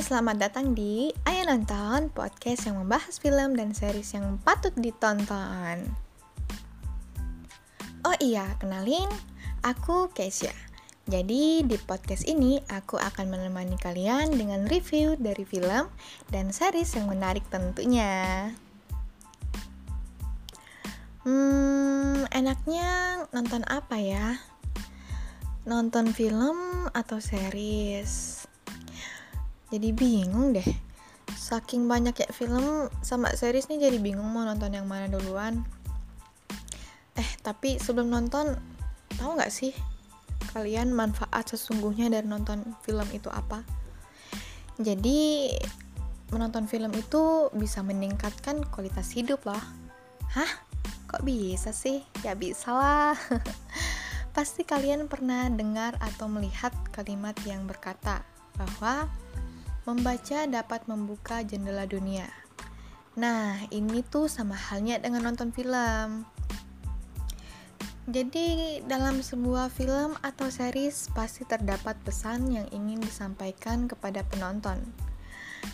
selamat datang di Ayo Nonton, podcast yang membahas film dan series yang patut ditonton. Oh iya, kenalin, aku Keisha. Jadi di podcast ini aku akan menemani kalian dengan review dari film dan series yang menarik tentunya. Hmm, enaknya nonton apa ya? Nonton film atau series? Jadi bingung deh. Saking banyak ya film sama series nih jadi bingung mau nonton yang mana duluan. Eh tapi sebelum nonton tahu nggak sih kalian manfaat sesungguhnya dari nonton film itu apa? Jadi menonton film itu bisa meningkatkan kualitas hidup loh. Hah? Kok bisa sih? Ya bisa lah pasti kalian pernah dengar atau melihat kalimat yang berkata bahwa Membaca dapat membuka jendela dunia. Nah, ini tuh sama halnya dengan nonton film. Jadi, dalam sebuah film atau series pasti terdapat pesan yang ingin disampaikan kepada penonton.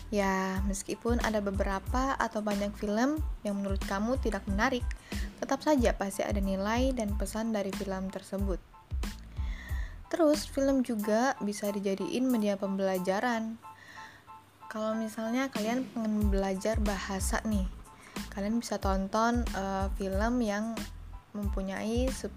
Ya, meskipun ada beberapa atau banyak film yang menurut kamu tidak menarik, tetap saja pasti ada nilai dan pesan dari film tersebut. Terus, film juga bisa dijadiin media pembelajaran kalau misalnya kalian pengen belajar bahasa nih kalian bisa tonton uh, film yang mempunyai sub,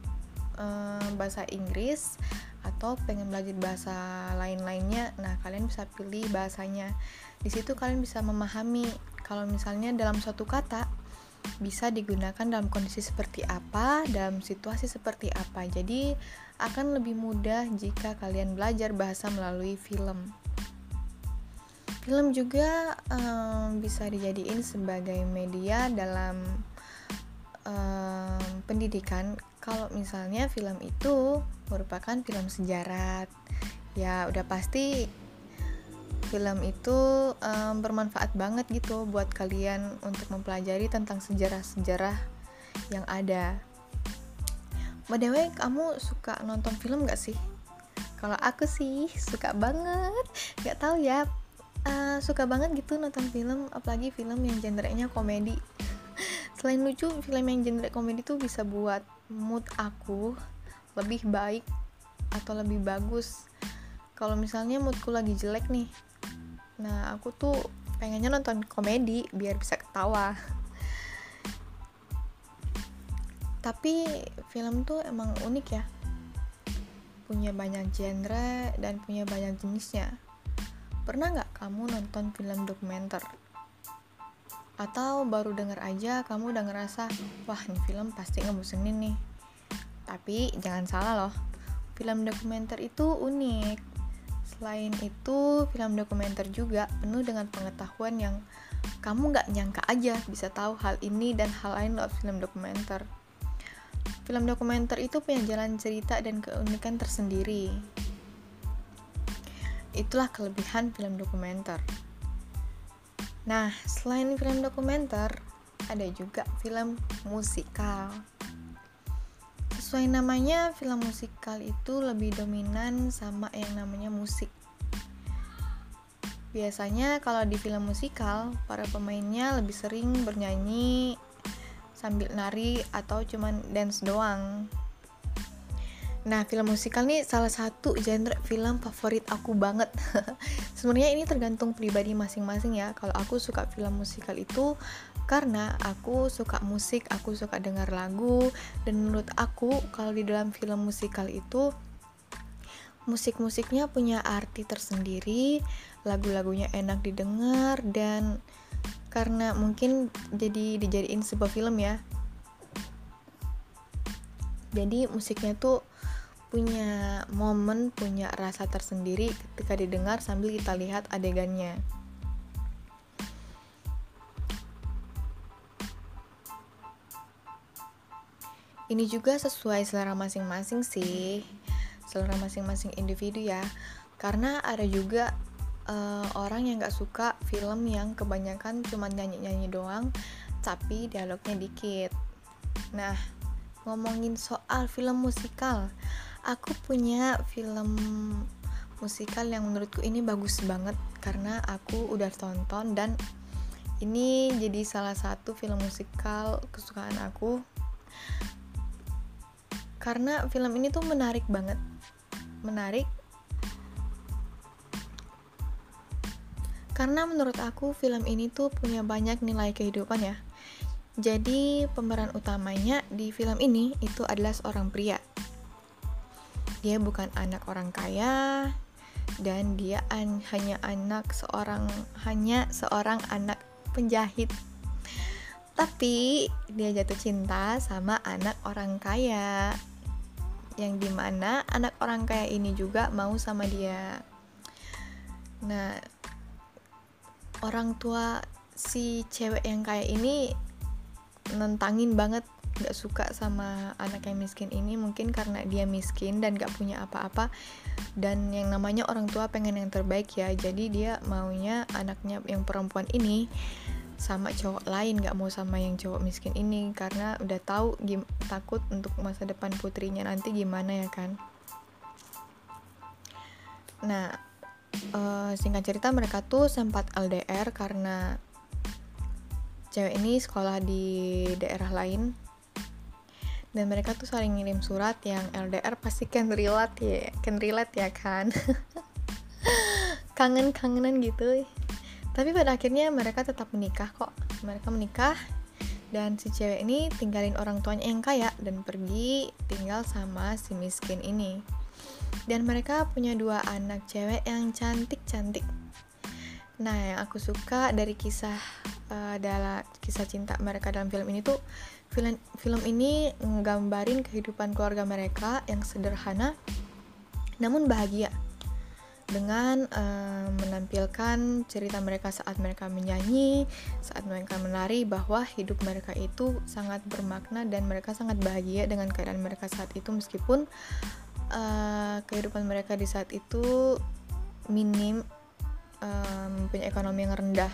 uh, bahasa Inggris atau pengen belajar bahasa lain-lainnya nah kalian bisa pilih bahasanya di situ kalian bisa memahami kalau misalnya dalam suatu kata bisa digunakan dalam kondisi seperti apa, dalam situasi seperti apa. Jadi, akan lebih mudah jika kalian belajar bahasa melalui film. Film juga um, bisa dijadiin sebagai media dalam um, pendidikan. Kalau misalnya film itu merupakan film sejarah, ya udah pasti film itu um, bermanfaat banget gitu buat kalian untuk mempelajari tentang sejarah-sejarah yang ada. By the way, kamu suka nonton film gak sih? Kalau aku sih suka banget. Gak tahu ya, uh, suka banget gitu nonton film apalagi film yang genrenya komedi. Selain lucu film yang genre komedi tuh bisa buat mood aku lebih baik atau lebih bagus. Kalau misalnya moodku lagi jelek nih nah aku tuh pengennya nonton komedi biar bisa ketawa. Tapi film tuh emang unik ya. Punya banyak genre dan punya banyak jenisnya Pernah nggak kamu nonton film dokumenter? Atau baru denger aja kamu udah ngerasa, wah ini film pasti ngebosenin nih. Tapi jangan salah loh, film dokumenter itu unik. Selain itu, film dokumenter juga penuh dengan pengetahuan yang kamu nggak nyangka aja bisa tahu hal ini dan hal lain lewat film dokumenter. Film dokumenter itu punya jalan cerita dan keunikan tersendiri. Itulah kelebihan film dokumenter. Nah, selain film dokumenter, ada juga film musikal. Sesuai namanya, film musikal itu lebih dominan sama yang namanya musik. Biasanya kalau di film musikal, para pemainnya lebih sering bernyanyi sambil nari atau cuman dance doang. Nah, film musikal nih salah satu genre film favorit aku banget. Sebenarnya ini tergantung pribadi masing-masing ya. Kalau aku suka film musikal itu karena aku suka musik, aku suka dengar lagu dan menurut aku kalau di dalam film musikal itu musik-musiknya punya arti tersendiri, lagu-lagunya enak didengar dan karena mungkin jadi dijadiin sebuah film ya. Jadi musiknya tuh punya momen, punya rasa tersendiri ketika didengar sambil kita lihat adegannya. Ini juga sesuai selera masing-masing sih, selera masing-masing individu ya. Karena ada juga uh, orang yang gak suka film yang kebanyakan cuma nyanyi-nyanyi doang, tapi dialognya dikit. Nah, ngomongin soal film musikal, aku punya film musikal yang menurutku ini bagus banget karena aku udah tonton dan ini jadi salah satu film musikal kesukaan aku. Karena film ini tuh menarik banget. Menarik. Karena menurut aku film ini tuh punya banyak nilai kehidupan ya. Jadi pemeran utamanya di film ini itu adalah seorang pria dia bukan anak orang kaya dan dia an hanya anak seorang hanya seorang anak penjahit. Tapi dia jatuh cinta sama anak orang kaya yang di mana anak orang kaya ini juga mau sama dia. Nah orang tua si cewek yang kaya ini nentangin banget gak suka sama anak yang miskin ini mungkin karena dia miskin dan gak punya apa-apa dan yang namanya orang tua pengen yang terbaik ya. Jadi dia maunya anaknya yang perempuan ini sama cowok lain gak mau sama yang cowok miskin ini karena udah tahu takut untuk masa depan putrinya nanti gimana ya kan. Nah uh, singkat cerita mereka tuh sempat LDR karena cewek ini sekolah di daerah lain dan mereka tuh saling ngirim surat yang LDR pasti can relate ya can relate ya kan. Kangen-kangenan gitu. Tapi pada akhirnya mereka tetap menikah kok. Mereka menikah dan si cewek ini tinggalin orang tuanya yang kaya dan pergi tinggal sama si miskin ini. Dan mereka punya dua anak cewek yang cantik-cantik. Nah yang aku suka dari kisah uh, dalam kisah cinta mereka dalam film ini tuh film film ini nggambarin kehidupan keluarga mereka yang sederhana namun bahagia dengan uh, menampilkan cerita mereka saat mereka menyanyi, saat mereka menari bahwa hidup mereka itu sangat bermakna dan mereka sangat bahagia dengan keadaan mereka saat itu meskipun uh, kehidupan mereka di saat itu minim um, punya ekonomi yang rendah.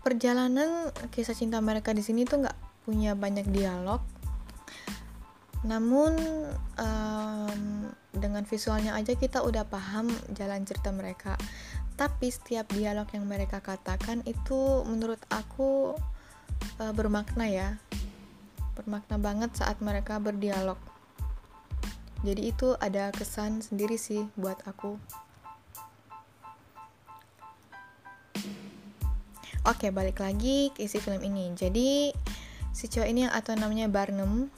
Perjalanan kisah cinta mereka di sini tuh nggak punya banyak dialog, namun um, dengan visualnya aja kita udah paham jalan cerita mereka. Tapi setiap dialog yang mereka katakan itu menurut aku uh, bermakna ya. Bermakna banget saat mereka berdialog. Jadi itu ada kesan sendiri sih buat aku Oke, balik lagi ke isi film ini. Jadi, si cowok ini yang atau namanya Barnum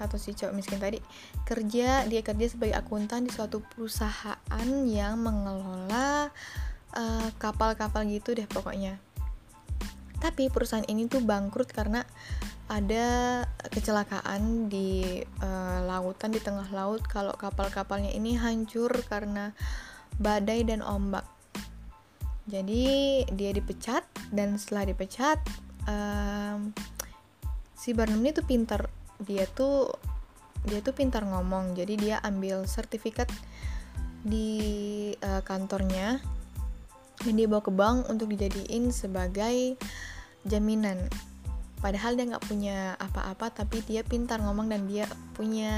atau si cowok miskin tadi kerja dia kerja sebagai akuntan di suatu perusahaan yang mengelola eh, kapal-kapal uh, gitu deh pokoknya. Tapi perusahaan ini tuh bangkrut karena ada kecelakaan di uh, lautan di tengah laut. Kalau kapal-kapalnya ini hancur karena badai dan ombak jadi dia dipecat dan setelah dipecat um, si Barnum ini tuh pinter dia tuh dia tuh pintar ngomong. Jadi dia ambil sertifikat di uh, kantornya dan dia bawa ke bank untuk dijadiin sebagai jaminan. Padahal dia nggak punya apa-apa tapi dia pintar ngomong dan dia punya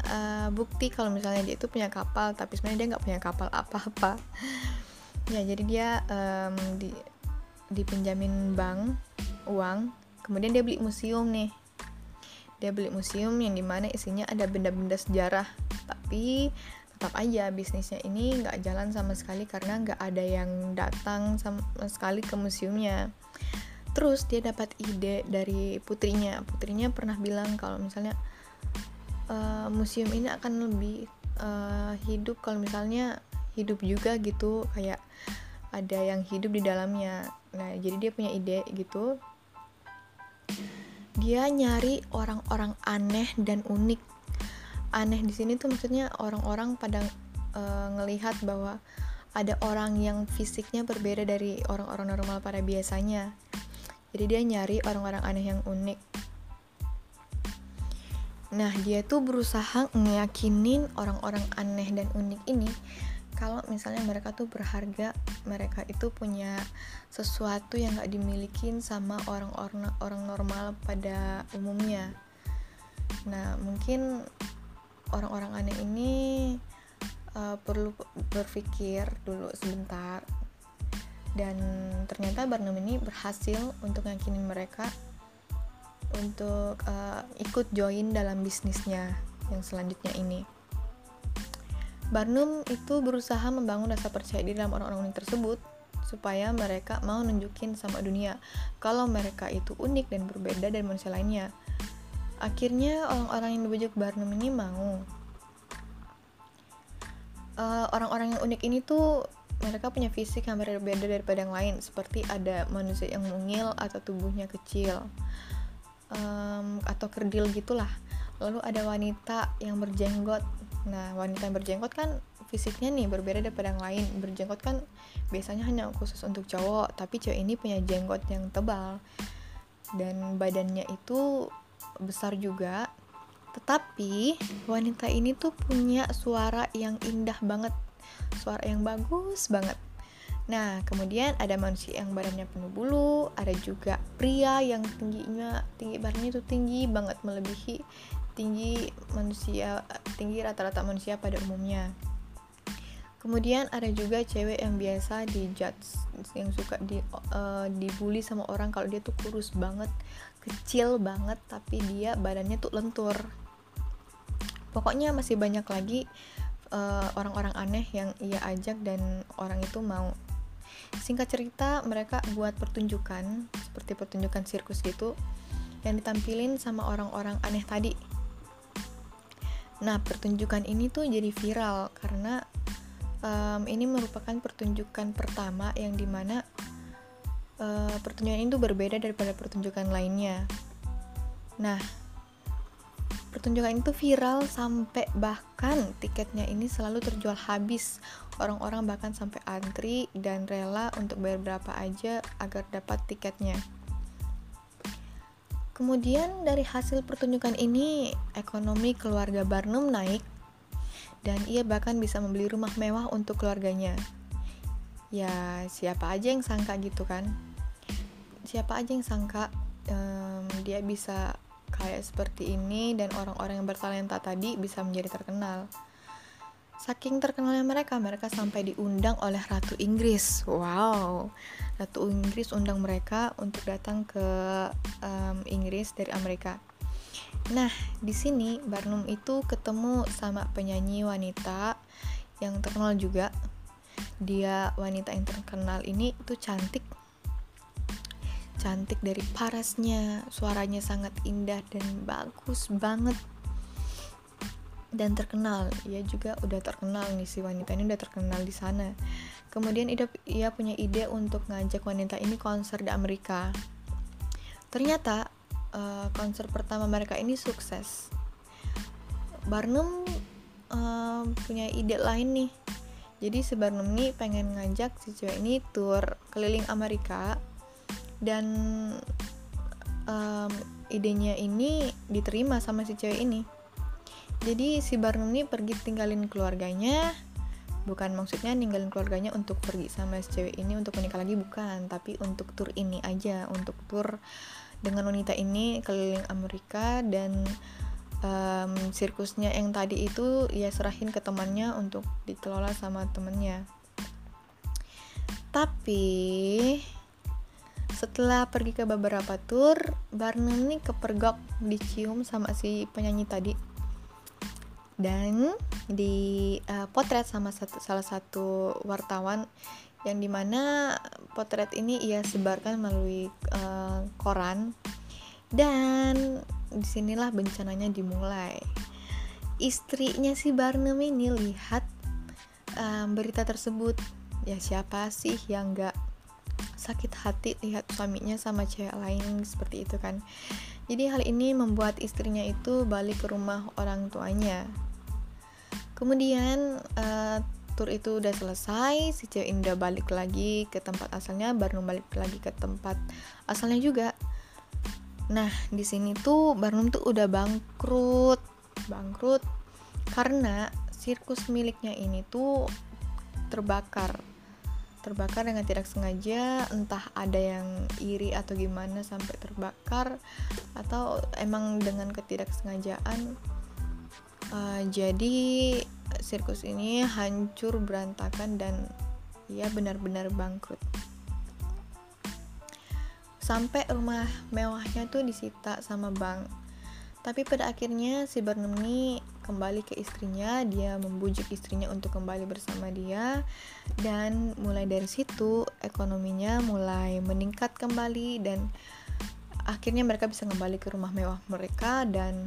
uh, bukti kalau misalnya dia itu punya kapal tapi sebenarnya dia nggak punya kapal apa-apa ya jadi dia um, di dipinjamin bank uang. Kemudian dia beli museum nih. Dia beli museum yang di mana isinya ada benda-benda sejarah. Tapi tetap aja bisnisnya ini nggak jalan sama sekali karena nggak ada yang datang sama sekali ke museumnya. Terus dia dapat ide dari putrinya. Putrinya pernah bilang kalau misalnya uh, museum ini akan lebih uh, hidup kalau misalnya hidup juga gitu kayak ada yang hidup di dalamnya. Nah jadi dia punya ide gitu. Dia nyari orang-orang aneh dan unik. Aneh di sini tuh maksudnya orang-orang pada uh, ngelihat bahwa ada orang yang fisiknya berbeda dari orang-orang normal pada biasanya. Jadi dia nyari orang-orang aneh yang unik. Nah dia tuh berusaha ngeyakinin orang-orang aneh dan unik ini kalau misalnya mereka tuh berharga mereka itu punya sesuatu yang gak dimiliki sama orang-orang orang normal pada umumnya nah mungkin orang-orang aneh ini uh, perlu berpikir dulu sebentar dan ternyata Barnum ini berhasil untuk yakinin mereka untuk uh, ikut join dalam bisnisnya yang selanjutnya ini. Barnum itu berusaha membangun rasa percaya diri dalam orang-orang unik tersebut supaya mereka mau nunjukin sama dunia kalau mereka itu unik dan berbeda dari manusia lainnya. Akhirnya orang-orang yang dibujuk Barnum ini mau. Uh, orang-orang yang unik ini tuh mereka punya fisik yang berbeda daripada yang lain seperti ada manusia yang mungil atau tubuhnya kecil um, atau kerdil gitulah lalu ada wanita yang berjenggot nah wanita yang berjenggot kan fisiknya nih berbeda daripada yang lain. Berjenggot kan biasanya hanya khusus untuk cowok tapi cewek ini punya jenggot yang tebal. Dan badannya itu besar juga. Tetapi wanita ini tuh punya suara yang indah banget. Suara yang bagus banget. Nah, kemudian ada manusia yang badannya penuh bulu, ada juga pria yang tingginya tinggi badannya itu tinggi banget melebihi tinggi manusia tinggi rata-rata manusia pada umumnya. Kemudian ada juga cewek yang biasa di judge yang suka di uh, dibully sama orang kalau dia tuh kurus banget, kecil banget tapi dia badannya tuh lentur. Pokoknya masih banyak lagi eh, orang-orang uh, aneh yang ia ajak dan orang itu mau Singkat cerita, mereka buat pertunjukan seperti pertunjukan sirkus gitu yang ditampilin sama orang-orang aneh tadi. Nah, pertunjukan ini tuh jadi viral karena um, ini merupakan pertunjukan pertama yang di mana uh, pertunjukan ini tuh berbeda daripada pertunjukan lainnya. Nah, pertunjukan itu viral sampai bahkan tiketnya ini selalu terjual habis orang-orang bahkan sampai antri dan rela untuk bayar berapa aja agar dapat tiketnya kemudian dari hasil pertunjukan ini ekonomi keluarga Barnum naik dan ia bahkan bisa membeli rumah mewah untuk keluarganya ya siapa aja yang sangka gitu kan siapa aja yang sangka um, dia bisa kayak seperti ini dan orang-orang yang bertalenta tadi bisa menjadi terkenal. Saking terkenalnya mereka, mereka sampai diundang oleh Ratu Inggris. Wow, Ratu Inggris undang mereka untuk datang ke um, Inggris dari Amerika. Nah, di sini Barnum itu ketemu sama penyanyi wanita yang terkenal juga. Dia wanita yang terkenal ini itu cantik cantik dari parasnya, suaranya sangat indah dan bagus banget dan terkenal. Ia juga udah terkenal nih si wanita ini udah terkenal di sana. Kemudian ia, punya ide untuk ngajak wanita ini konser di Amerika. Ternyata uh, konser pertama mereka ini sukses. Barnum uh, punya ide lain nih. Jadi si Barnum ini pengen ngajak si cewek ini tour keliling Amerika dan um, idenya ini diterima sama si cewek ini jadi si Barnum ini pergi tinggalin keluarganya. Bukan maksudnya ninggalin keluarganya untuk pergi sama si cewek ini untuk menikah lagi bukan. Tapi untuk tur ini aja untuk tur dengan wanita ini keliling Amerika dan um, sirkusnya yang tadi itu ia serahin ke temannya untuk dikelola sama temennya tapi setelah pergi ke beberapa tour Barnum nih kepergok dicium sama si penyanyi tadi dan di uh, potret sama satu, salah satu wartawan yang di mana potret ini ia sebarkan melalui uh, koran. Dan di sinilah bencananya dimulai. Istrinya si Barnum ini lihat um, berita tersebut. Ya siapa sih yang gak sakit hati lihat suaminya sama cewek lain seperti itu kan? Jadi hal ini membuat istrinya itu balik ke rumah orang tuanya kemudian uh, tur itu udah selesai si cewek ini udah balik lagi ke tempat asalnya Barnum balik lagi ke tempat asalnya juga. Nah di sini tuh Barnum tuh udah bangkrut bangkrut karena sirkus miliknya ini tuh terbakar. Terbakar dengan tidak sengaja entah ada yang iri atau gimana sampai terbakar atau emang dengan ketidaksengajaan uh, jadi sirkus ini hancur berantakan dan ia benar-benar bangkrut. Sampai rumah mewahnya tuh disita sama bank tapi pada akhirnya si Barnum ini kembali ke istrinya. Dia membujuk istrinya untuk kembali bersama dia. Dan mulai dari situ ekonominya mulai meningkat kembali dan akhirnya mereka bisa kembali ke rumah mewah mereka dan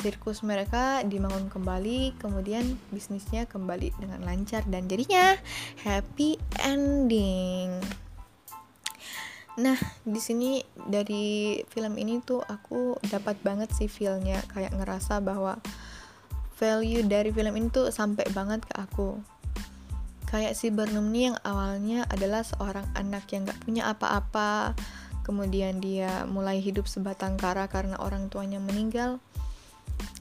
sirkus mereka dibangun kembali kemudian bisnisnya kembali dengan lancar dan jadinya happy ending. Nah di sini dari film ini tuh aku dapat banget sih feelnya kayak ngerasa bahwa value dari film ini tuh sampai banget ke aku. Kayak si Burnham nih yang awalnya adalah seorang anak yang gak punya apa-apa kemudian dia mulai hidup sebatang kara karena orang tuanya meninggal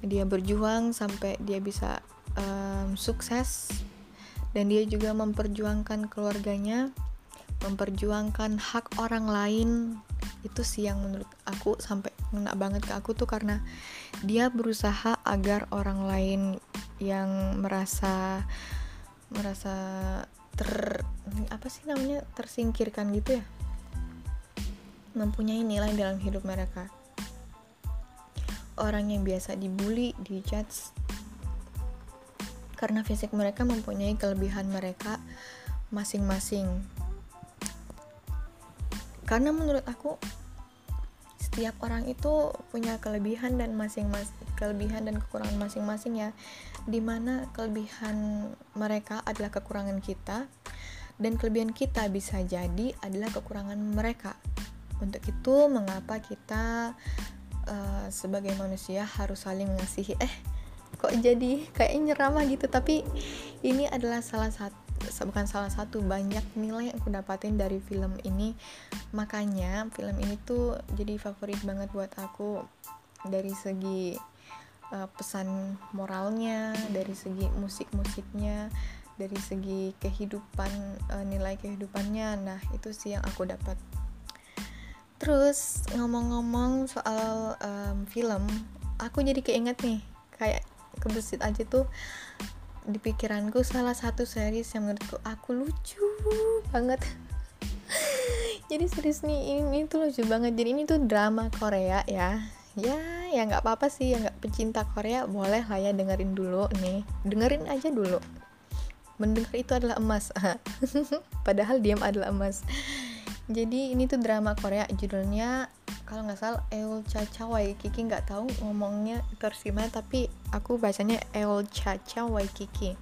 dia berjuang sampai dia bisa um, sukses. Dan dia juga memperjuangkan keluarganya memperjuangkan hak orang lain. Itu sih yang menurut aku sampai ngena banget ke aku tuh karena dia berusaha agar orang lain yang merasa merasa ter apa sih namanya tersingkirkan gitu ya mempunyai nilai dalam hidup mereka orang yang biasa dibully, dijudge karena fisik mereka mempunyai kelebihan mereka masing-masing. Karena menurut aku setiap orang itu punya kelebihan dan masing-masing kelebihan dan kekurangan masing-masing ya. Di mana kelebihan mereka adalah kekurangan kita dan kelebihan kita bisa jadi adalah kekurangan mereka. Untuk itu mengapa kita uh, sebagai manusia harus saling mengasihi. Eh kok jadi kayak nyerama gitu tapi ini adalah salah satu bukan salah satu banyak nilai yang aku dapatin dari film ini. Makanya film ini tuh jadi favorit banget buat aku dari segi uh, pesan moralnya dari segi musik-musiknya dari segi kehidupan uh, nilai kehidupannya. Nah itu sih yang aku dapat Terus ngomong-ngomong soal um, film, aku jadi keinget nih, kayak kebesit aja tuh di pikiranku salah satu series yang menurutku aku lucu banget. jadi series nih ini, ini tuh lucu banget. Jadi ini tuh drama Korea ya. Ya, ya nggak apa-apa sih, yang nggak pecinta Korea boleh lah ya dengerin dulu nih. Dengerin aja dulu. Mendengar itu adalah emas. Padahal diam adalah emas jadi ini tuh drama Korea judulnya kalau nggak salah Eul Cha Waikiki nggak tahu ngomongnya mana tapi aku bacanya Eul Cha Waikiki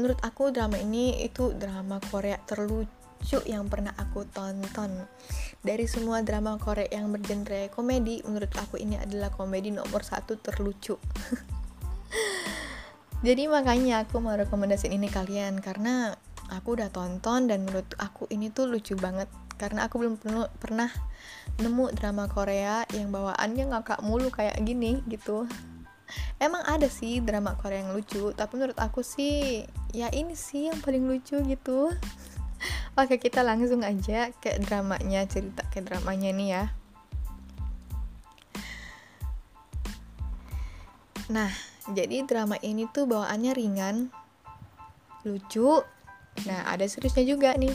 menurut aku drama ini itu drama Korea terlucu yang pernah aku tonton. Dari semua drama Korea yang bergenre komedi menurut aku ini adalah komedi nomor satu terlucu. Jadi makanya aku mau rekomendasiin ini kalian karena aku udah tonton dan menurut aku ini tuh lucu banget. Karena aku belum pernah nemu drama Korea yang bawaannya ngakak mulu kayak gini gitu. Emang ada sih drama Korea yang lucu tapi menurut aku sih ya ini sih yang paling lucu gitu. Oke kita langsung aja ke dramanya cerita ke dramanya nih ya. Nah jadi drama ini tuh bawaannya ringan lucu Nah, ada seriusnya juga nih.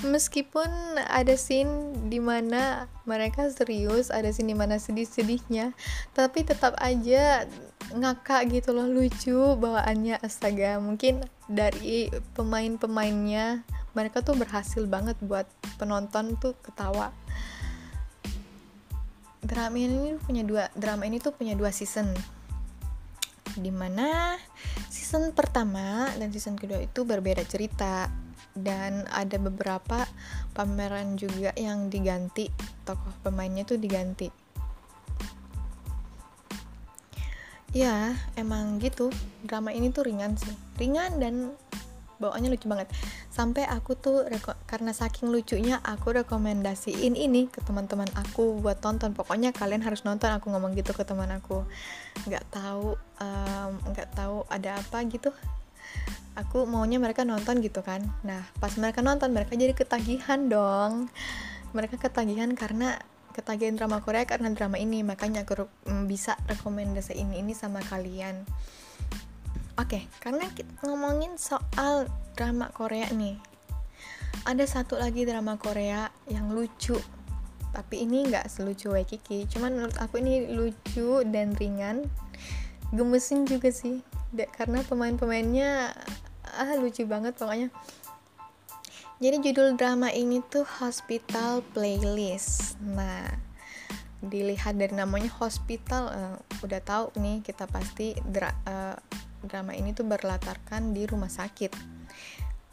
Meskipun ada scene di mana mereka serius, ada scene di mana sedih-sedihnya, tapi tetap aja ngakak gitu loh, lucu bawaannya astaga. Mungkin dari pemain-pemainnya mereka tuh berhasil banget buat penonton tuh ketawa. Drama ini punya dua drama ini tuh punya dua season di mana season pertama dan season kedua itu berbeda cerita. Dan ada beberapa pameran juga yang diganti tokoh pemainnya tuh diganti. Ya emang gitu. Drama ini tuh ringan sih. Ringan dan bawaannya lucu banget sampai aku tuh karena saking lucunya aku rekomendasiin ini ke teman-teman aku buat tonton. Pokoknya kalian harus nonton aku ngomong gitu ke teman aku. Nggak tahu nggak um, tahu ada apa gitu. Aku maunya mereka nonton gitu kan. Nah pas mereka nonton mereka jadi ketagihan dong. Mereka ketagihan karena ketagihan drama Korea karena drama ini. Makanya aku bisa rekomendasi ini ini sama kalian oke okay, karena kita ngomongin soal drama Korea nih. Ada satu lagi drama Korea yang lucu tapi ini nggak selucu Waikiki. Cuman menurut aku ini lucu dan ringan. Gemesin juga sih karena pemain-pemainnya ah lucu banget pokoknya. Jadi judul drama ini tuh Hospital Playlist. Nah dilihat dari namanya hospital uh, udah tahu nih kita pasti uh, drama ini tuh berlatarkan di rumah sakit.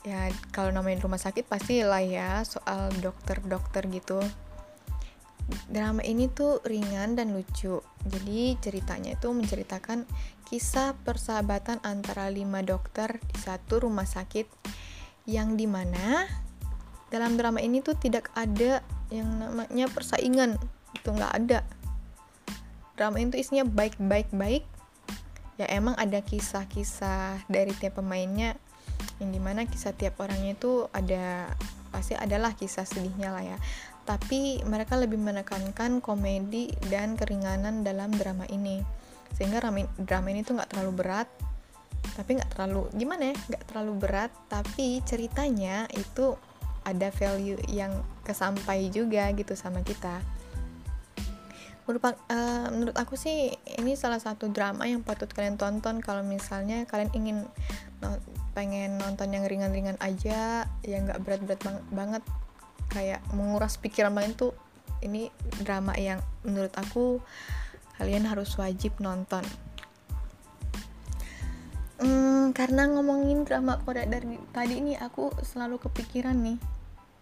Ya kalau namanya rumah sakit pasti lah ya soal dokter-dokter gitu. Drama ini tuh ringan dan lucu. Jadi ceritanya itu menceritakan kisah persahabatan antara lima dokter di satu rumah sakit yang di mana dalam drama ini tuh tidak ada yang namanya persaingan itu nggak ada. Drama itu isinya baik-baik baik ya emang ada kisah-kisah dari tiap pemainnya yang di mana kisah tiap orangnya itu ada pasti adalah kisah sedihnya lah ya. Tapi mereka lebih menekankan komedi dan keringanan dalam drama ini. Sehingga drama ini tuh nggak terlalu berat tapi nggak terlalu gimana ya nggak terlalu berat tapi ceritanya itu ada value yang kesampai juga gitu sama kita menurut, uh, menurut aku sih ini salah satu drama yang patut kalian tonton kalau misalnya kalian ingin no, pengen nonton yang ringan-ringan aja yang nggak berat-berat bang banget kayak menguras pikiran kalian tuh ini drama yang menurut aku kalian harus wajib nonton. Hmm, karena ngomongin drama Korea dari tadi ini aku selalu kepikiran nih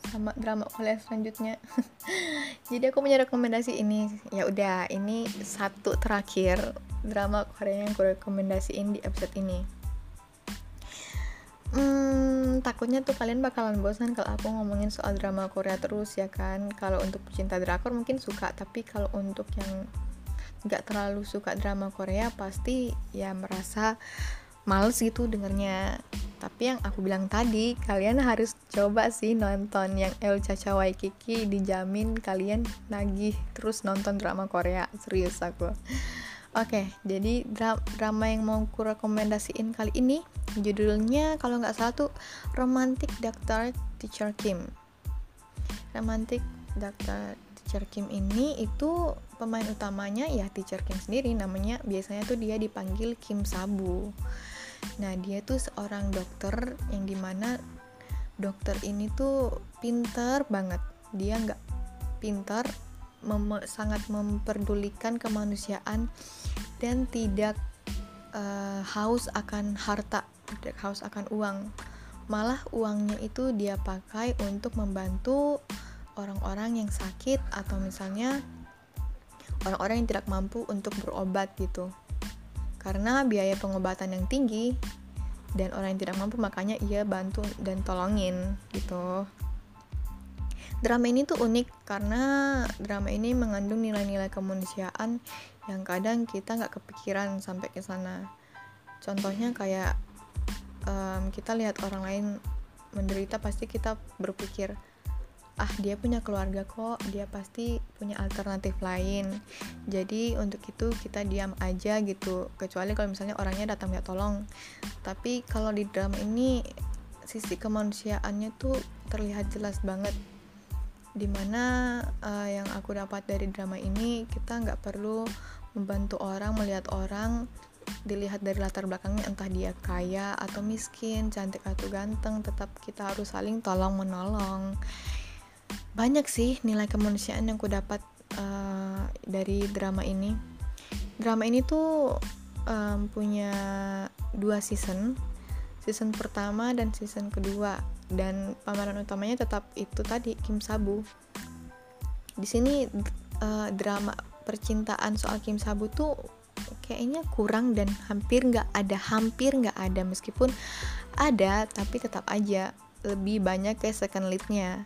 sama drama Korea selanjutnya. Jadi aku punya rekomendasi ini. Ya udah ini satu terakhir drama Korea yang aku rekomendasiin di episode ini. Hmm, takutnya tuh kalian bakalan bosan kalau aku ngomongin soal drama Korea terus ya kan. Kalau untuk pecinta drakor mungkin suka, tapi kalau untuk yang nggak terlalu suka drama Korea pasti ya merasa males gitu dengernya. Tapi yang aku bilang tadi, kalian harus coba sih nonton yang El Chacha Waikiki dijamin kalian nagih terus nonton drama Korea. Serius aku. Oke, jadi dra drama yang mau ku rekomendasiin kali ini judulnya kalau nggak salah tuh Romantic Doctor Teacher Kim. Romantic Doctor Teacher Kim ini itu pemain utamanya ya Teacher Kim sendiri namanya biasanya tuh dia dipanggil Kim Sabu. Nah dia tuh seorang dokter yang di mana dokter ini tuh pinter banget. Dia nggak pinter mem sangat memperdulikan kemanusiaan dan tidak uh, haus akan harta, tidak haus akan uang. Malah uangnya itu dia pakai untuk membantu orang-orang yang sakit atau misalnya orang-orang yang tidak mampu untuk berobat gitu. Karena biaya pengobatan yang tinggi dan orang yang tidak mampu makanya ia bantu dan tolongin gitu. Drama ini tuh unik karena drama ini mengandung nilai-nilai kemanusiaan yang kadang kita nggak kepikiran sampai ke sana. Contohnya kayak um, kita lihat orang lain menderita pasti kita berpikir ah dia punya keluarga kok dia pasti punya alternatif lain. Jadi untuk itu kita diam aja gitu. Kecuali kalau misalnya orangnya datang minta tolong. Tapi kalau di drama ini sisi kemanusiaannya tuh terlihat jelas banget. Di mana uh, yang aku dapat dari drama ini kita nggak perlu membantu orang melihat orang dilihat dari latar belakangnya entah dia kaya atau miskin cantik atau ganteng tetap kita harus saling tolong menolong banyak sih nilai kemanusiaan yang aku dapat uh, dari drama ini. Drama ini tuh um, punya dua season season pertama dan season kedua. Dan pemeran utamanya tetap itu tadi Kim Sabu. Di sini uh, drama percintaan soal Kim Sabu tuh kayaknya kurang dan hampir nggak ada hampir nggak ada. Meskipun ada tapi tetap aja lebih banyak ke second leadnya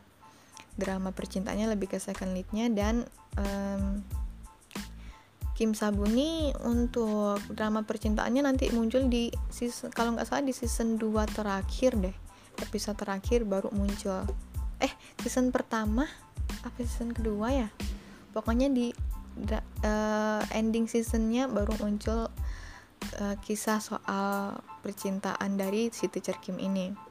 drama percintaannya lebih ke second leadnya dan um, Kim Sabu nih untuk drama percintaannya nanti muncul di season kalau nggak salah di season 2 terakhir deh episode terakhir baru muncul. Eh season pertama apa season kedua ya? Pokoknya di uh, ending seasonnya baru muncul uh, kisah soal percintaan dari si teacher Kim ini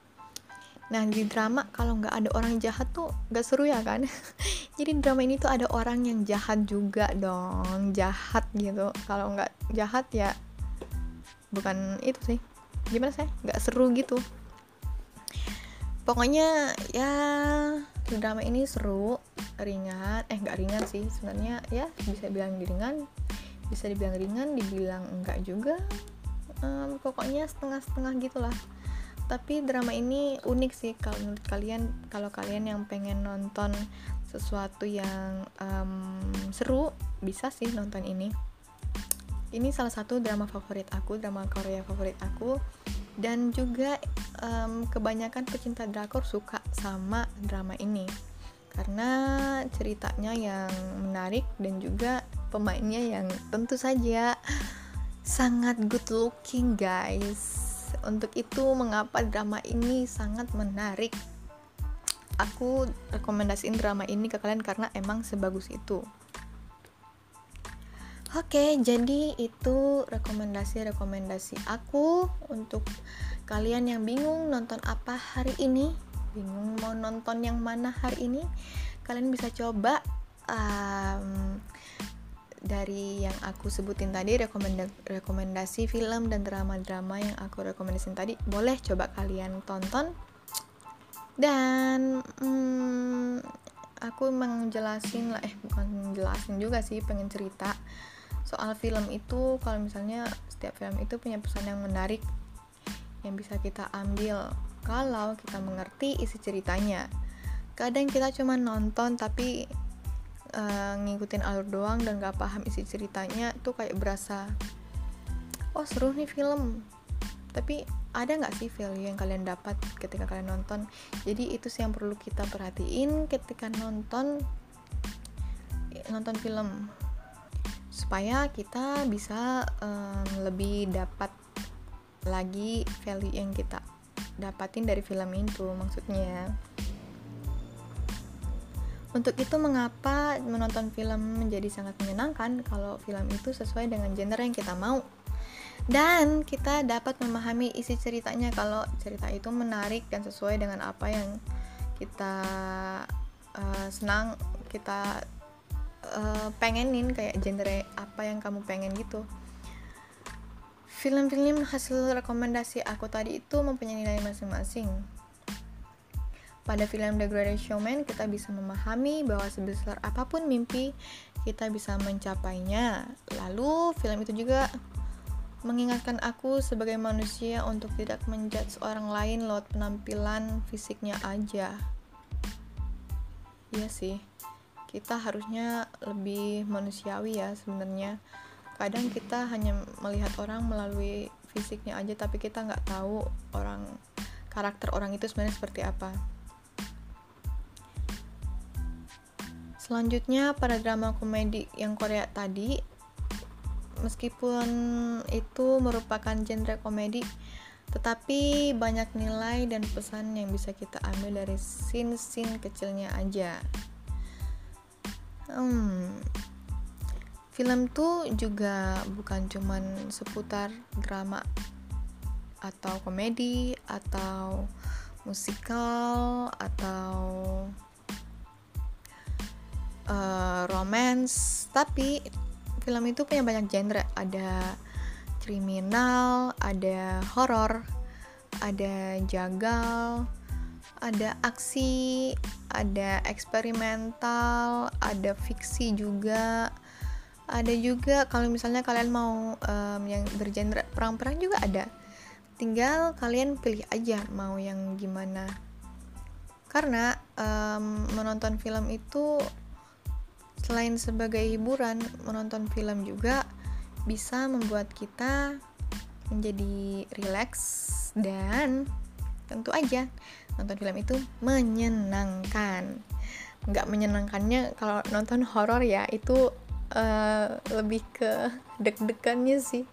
nah di drama kalau nggak ada orang jahat tuh nggak seru ya kan? Jadi drama ini tuh ada orang yang jahat juga dong jahat gitu. Kalau nggak jahat ya bukan itu sih. Gimana sih? Nggak seru gitu. Pokoknya ya drama ini seru ringan. Eh nggak ringan sih. Sebenarnya ya bisa bilang ringan bisa dibilang ringan dibilang enggak juga. Um, pokoknya setengah-setengah gitulah tapi drama ini unik sih kalau menurut kalian kalau kalian yang pengen nonton sesuatu yang um, seru bisa sih nonton ini. Ini salah satu drama favorit aku drama Korea favorit aku. Dan juga um, kebanyakan pecinta drakor suka sama drama ini. Karena ceritanya yang menarik dan juga pemainnya yang tentu saja sangat good looking guys untuk itu mengapa drama ini sangat menarik? Aku rekomendasiin drama ini ke kalian karena emang sebagus itu. Oke, jadi itu rekomendasi-rekomendasi aku untuk kalian yang bingung nonton apa hari ini, bingung mau nonton yang mana hari ini, kalian bisa coba um, dari yang aku sebutin tadi rekomendasi, rekomendasi film dan drama-drama yang aku rekomendasiin tadi boleh coba kalian tonton. Dan hmm, aku emang lah eh bukan jelasin juga sih pengen cerita soal film itu. Kalau misalnya setiap film itu punya pesan yang menarik yang bisa kita ambil kalau kita mengerti isi ceritanya. Kadang kita cuma nonton tapi uh, ngikutin alur doang dan gak paham isi ceritanya tuh kayak berasa oh seru nih film. Tapi ada nggak sih value yang kalian dapat ketika kalian nonton? Jadi itu sih yang perlu kita perhatiin ketika nonton nonton film. Supaya kita bisa um, lebih dapat lagi value yang kita dapatin dari film itu maksudnya untuk itu mengapa menonton film menjadi sangat menyenangkan kalau film itu sesuai dengan genre yang kita mau? Dan kita dapat memahami isi ceritanya kalau cerita itu menarik dan sesuai dengan apa yang kita uh, senang kita uh, pengenin kayak genre apa yang kamu pengen gitu. Film-film hasil rekomendasi aku tadi itu mempunyai nilai masing-masing pada film The Greatest Showman kita bisa memahami bahwa sebesar apa pun mimpi kita bisa mencapainya. Lalu film itu juga mengingatkan aku sebagai manusia untuk tidak menjudge orang lain lewat penampilan fisiknya aja. Iya sih kita harusnya lebih manusiawi ya sebenarnya. Kadang kita hanya melihat orang melalui fisiknya aja tapi kita nggak tahu orang karakter orang itu sebenarnya seperti apa selanjutnya pada drama komedi yang Korea tadi meskipun itu merupakan genre komedi tetapi banyak nilai dan pesan yang bisa kita ambil dari scene-scene kecilnya aja. Hmm, film tuh juga bukan cuman seputar drama atau komedi atau musikal atau uh, romance tapi film itu punya banyak genre ada kriminal ada horor ada jagal ada aksi, ada eksperimental, ada fiksi juga. Ada juga kalau misalnya kalian mau um, yang bergenre perang-perang juga ada. Tinggal kalian pilih aja mau yang gimana. Karena um, menonton film itu selain sebagai hiburan, menonton film juga bisa membuat kita menjadi rileks dan tentu aja nonton film itu menyenangkan. Nggak menyenangkannya kalau nonton horor ya itu uh, lebih ke deg-degannya sih.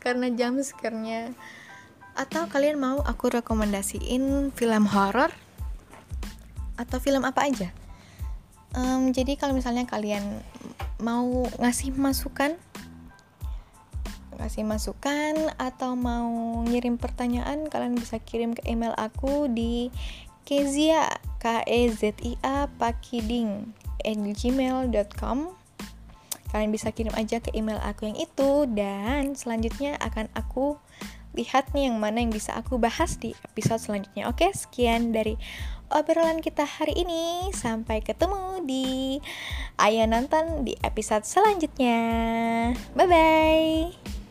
Karena jam scare atau kalian mau aku rekomendasiin film horor? Atau film apa aja um, jadi kalau misalnya kalian mau ngasih masukan ngasih masukan atau mau ngirim pertanyaan kalian bisa kirim ke email aku di kezia k e z i a pakiding gmail.com kalian bisa kirim aja ke email aku yang itu dan selanjutnya akan aku lihat nih yang mana yang bisa aku bahas di episode selanjutnya. Oke sekian dari obrolan kita hari ini. Sampai ketemu di Ayo Nonton di episode selanjutnya. Bye bye.